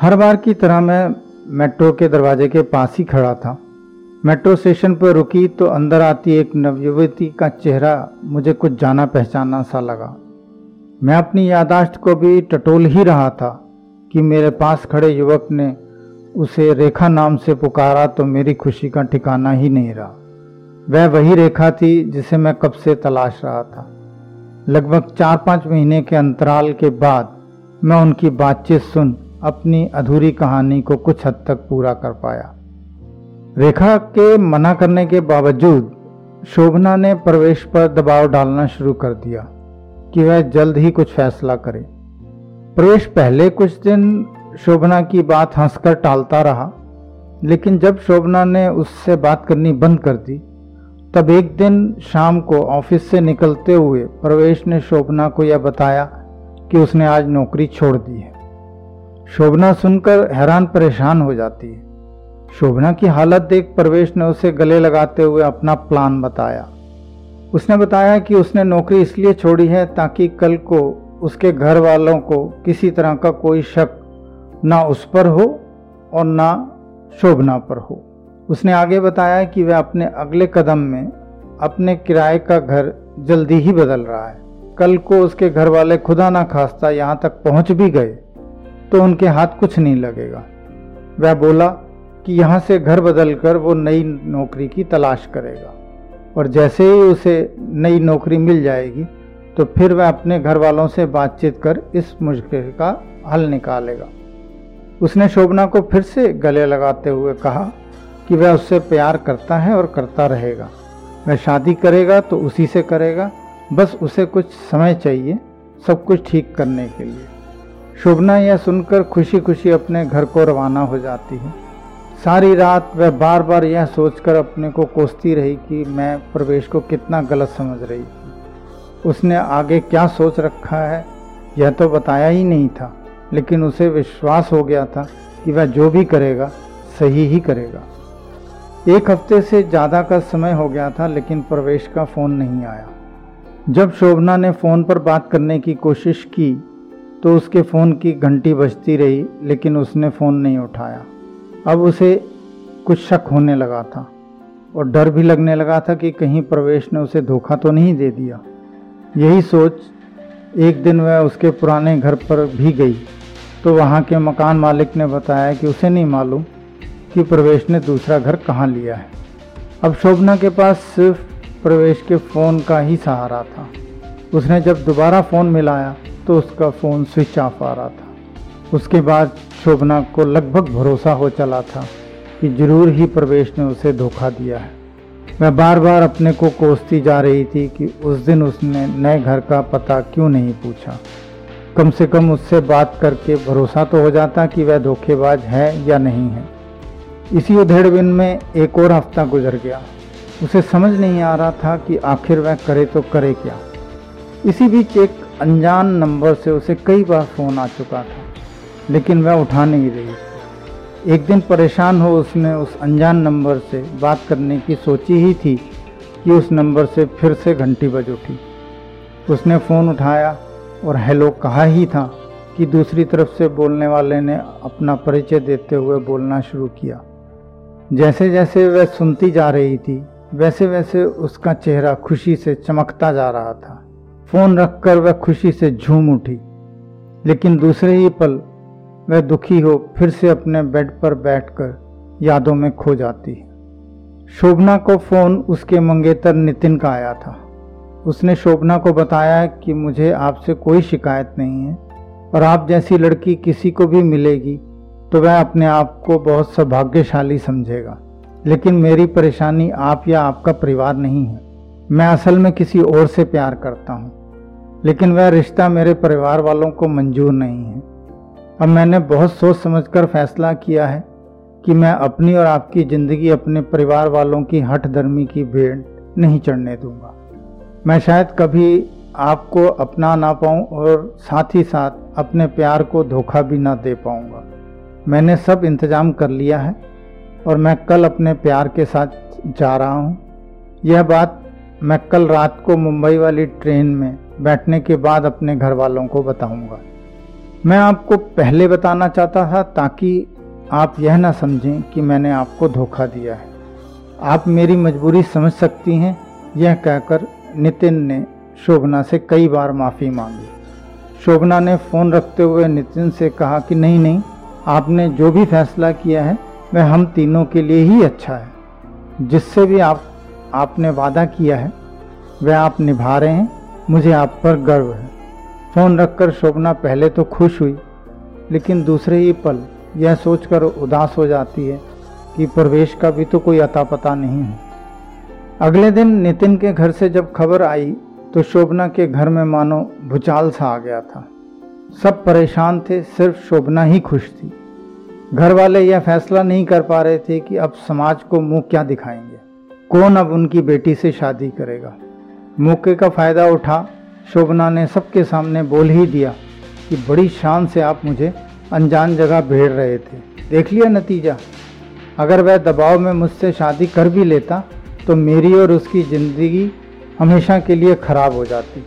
हर बार की तरह मैं मेट्रो के दरवाजे के पास ही खड़ा था। मेट्रो स्टेशन पर रुकी तो अंदर आती एक नवयुवती का चेहरा मुझे कुछ जाना पहचाना सा लगा। मैं अपनी यादाश्त को भी टटोल ही रहा था कि मेरे पास खड़े युवक ने उसे रेखा नाम से पुकारा तो मेरी खुशी का ठिकाना ही नहीं रहा। वह वही रेखा थी जिसे मैं कब से तलाश रहा था। लगभग चार पाँच महीने के अंतराल के बाद मैं उनकी बातचीत सुन अपनी अधूरी कहानी को कुछ हद तक पूरा कर पाया। रेखा के मना करने के बावजूद, शोभना ने प्रवेश पर दबाव डालना शुरू कर दिया कि वह जल्द ही कुछ फैसला करे। प्रवेश पहले कुछ दिन शोभना की बात हंसकर टालता रहा, लेकिन जब शोभना ने उससे बात करनी बंद कर दी, तब एक दिन शाम को ऑफ़िस से निकलते हुए प्रवेश ने शोभना को यह बताया कि उसने आज नौकरी छोड़ दी है। शोभना सुनकर हैरान परेशान हो जाती है। शोभना की हालत देख प्रवेश ने उसे गले लगाते हुए अपना प्लान बताया। उसने बताया कि उसने नौकरी इसलिए छोड़ी है ताकि कल को उसके घर वालों को किसी तरह का कोई शक ना उस पर हो और ना शोभना पर हो। उसने आगे बताया कि वह अपने अगले कदम में अपने किराए का घर जल्दी ही बदल रहा है। कल को उसके घर वाले खुदा ना खास्ता यहाँ तक पहुँच भी गए। तो उनके हाथ कुछ नहीं लगेगा। वह बोला कि यहाँ से घर बदल कर वो नई नौकरी की तलाश करेगा। और जैसे ही उसे नई नौकरी मिल जाएगी तो फिर वह अपने घर वालों से बातचीत कर इस मुश्किल का हल निकालेगा। उसने शोभना को फिर से गले लगाते हुए कहा कि वह उससे प्यार करता है और करता रहेगा। वह शादी करेगा तो उसी से करेगा। बस उसे कुछ समय चाहिए, सब कुछ ठीक करने के लिए। शोभना यह सुनकर खुशी खुशी अपने घर को रवाना हो जाती है। सारी रात वह बार बार यह सोचकर अपने को कोसती रही कि मैं प्रवेश को कितना गलत समझ रही थी। उसने आगे क्या सोच रखा है, यह तो बताया ही नहीं था, लेकिन उसे विश्वास हो गया था कि वह जो भी करेगा, सही ही करेगा। एक हफ़्ते से ज़्यादा का समय हो गया था, लेकिन प्रवेश का फ़ोन नहीं आया। जब शोभना ने फ़ोन पर बात करने की कोशिश की तो उसके फ़ोन की घंटी बजती रही, लेकिन उसने फ़ोन नहीं उठाया। अब उसे कुछ शक होने लगा था और डर भी लगने लगा था कि कहीं प्रवेश ने उसे धोखा तो नहीं दे दिया। यही सोच एक दिन वह उसके पुराने घर पर भी गई। तो वहाँ के मकान मालिक ने बताया कि उसे नहीं मालूम कि प्रवेश ने दूसरा घर कहाँ लिया है। अब शोभना के पास सिर्फ़ प्रवेश के फ़ोन का ही सहारा था। उसने जब दोबारा फ़ोन मिलाया तो उसका फ़ोन स्विच ऑफ़ आ रहा था। उसके बाद शोभना को लगभग भरोसा हो चला था कि ज़रूर ही प्रवेश ने उसे धोखा दिया है। मैं बार बार अपने को कोसती जा रही थी कि उस दिन उसने नए घर का पता क्यों नहीं पूछा। कम से कम उससे बात करके भरोसा तो हो जाता कि वह धोखेबाज है या नहीं है। इसी उधेड़बिन में एक और हफ़्ता गुजर गया। उसे समझ नहीं आ रहा था कि आखिर वह करे तो करे क्या। इसी बीच एक अनजान नंबर से उसे कई बार फ़ोन आ चुका था, लेकिन वह उठा नहीं रही। एक दिन परेशान हो उसने उस अनजान नंबर से बात करने की सोची ही थी कि उस नंबर से फिर से घंटी बज उठी। उसने फ़ोन उठाया और हेलो कहा ही था कि दूसरी तरफ़ से बोलने वाले ने अपना परिचय देते हुए बोलना शुरू किया। जैसे जैसे वह सुनती जा रही थी वैसे वैसे उसका चेहरा खुशी से चमकता जा रहा था। फ़ोन रखकर वह खुशी से झूम उठी। लेकिन दूसरे ही पल वह दुखी हो फिर से अपने बेड पर बैठकर यादों में खो जाती है। शोभना को फ़ोन उसके मंगेतर नितिन का आया था। उसने शोभना को बताया कि मुझे आपसे कोई शिकायत नहीं है और आप जैसी लड़की किसी को भी मिलेगी तो वह अपने आप को बहुत सौभाग्यशाली समझेगा। लेकिन मेरी परेशानी आप या आपका परिवार नहीं है। मैं असल में किसी और से प्यार करता हूँ। लेकिन वह रिश्ता मेरे परिवार वालों को मंजूर नहीं है। अब मैंने बहुत सोच समझकर फैसला किया है कि मैं अपनी और आपकी ज़िंदगी अपने परिवार वालों की हठ धर्मी की भेड़ नहीं चढ़ने दूँगा। मैं शायद कभी आपको अपना ना पाऊँ और साथ ही साथ अपने प्यार को धोखा भी ना दे पाऊँगा। मैंने सब इंतज़ाम कर लिया है और मैं कल अपने प्यार के साथ जा रहा हूँ। यह बात मैं कल रात को मुंबई वाली ट्रेन में बैठने के बाद अपने घर वालों को बताऊँगा। मैं आपको पहले बताना चाहता था ताकि आप यह ना समझें कि मैंने आपको धोखा दिया है। आप मेरी मजबूरी समझ सकती हैं, यह कहकर नितिन ने शोभना से कई बार माफ़ी मांगी। शोभना ने फ़ोन रखते हुए नितिन से कहा कि नहीं नहीं, आपने जो भी फैसला किया है, वह हम तीनों के लिए ही अच्छा है। जिससे भी आप, आपने वादा किया है, वह आप निभा रहे हैं। मुझे आप पर गर्व है। फ़ोन रखकर शोभना पहले तो खुश हुई, लेकिन दूसरे ही पल यह सोचकर उदास हो जाती है कि प्रवेश का भी तो कोई अता पता नहीं है। अगले दिन नितिन के घर से जब खबर आई तो शोभना के घर में मानो भूचाल सा आ गया था। सब परेशान थे, सिर्फ़ शोभना ही खुश थी। घर वाले यह फैसला नहीं कर पा रहे थे कि अब समाज को मुँह क्या दिखाएँगे। कौन अब उनकी बेटी से शादी करेगा? मौके का फ़ायदा उठा। शोभना ने सबके सामने बोल ही दिया कि बड़ी शान से आप मुझे अनजान जगह भेड़ रहे थे। देख लिया नतीजा। अगर वह दबाव में मुझसे शादी कर भी लेता तो मेरी और उसकी ज़िंदगी हमेशा के लिए ख़राब हो जाती।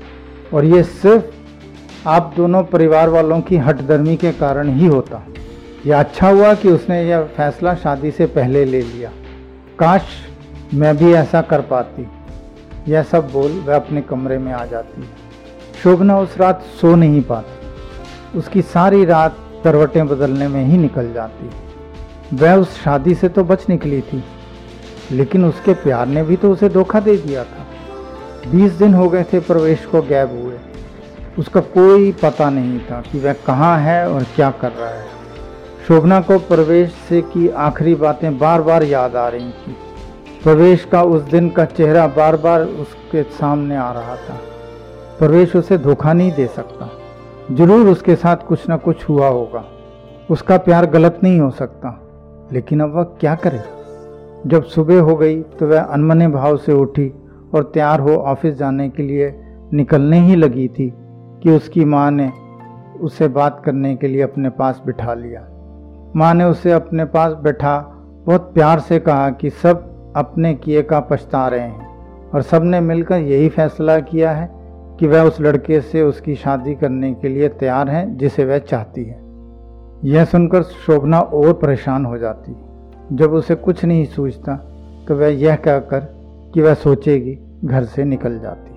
और ये सिर्फ़ आप दोनों परिवार वालों की हटदर्मी के कारण ही होता। यह अच्छा हुआ कि उसने यह फैसला शादी से पहले ले लिया। काश मैं भी ऐसा कर पाती। यह सब बोल वह अपने कमरे में आ जाती है। शोभना उस रात सो नहीं पाती। उसकी सारी रात करवटें बदलने में ही निकल जाती। वह उस शादी से तो बच निकली थी, लेकिन उसके प्यार ने भी तो उसे धोखा दे दिया था। बीस दिन हो गए थे, प्रवेश को गैब हुए। उसका कोई पता नहीं था कि वह कहाँ है और क्या कर रहा है। शोभना को प्रवेश से की आखिरी बातें बार बार याद आ रही थी। प्रवेश का उस दिन का चेहरा बार बार उसके सामने आ रहा था। प्रवेश उसे धोखा नहीं दे सकता। ज़रूर उसके साथ कुछ ना कुछ हुआ होगा। उसका प्यार गलत नहीं हो सकता। लेकिन अब वह क्या करे? जब सुबह हो गई तो वह अनमने भाव से उठी और तैयार हो ऑफ़िस जाने के लिए निकलने ही लगी थी कि उसकी माँ ने उसे बात करने के लिए अपने पास बिठा लिया। माँ ने उसे अपने पास बैठा, बहुत प्यार से कहा कि सब अपने किए का पछता रहे हैं। और सबने मिलकर यही फैसला किया है कि वह उस लड़के से उसकी शादी करने के लिए तैयार हैं, जिसे वह चाहती है। यह सुनकर शोभना और परेशान हो जाती। जब उसे कुछ नहीं सूझता तो वह यह कहकर कि वह सोचेगी, घर से निकल जाती।